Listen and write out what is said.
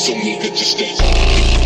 some it just that.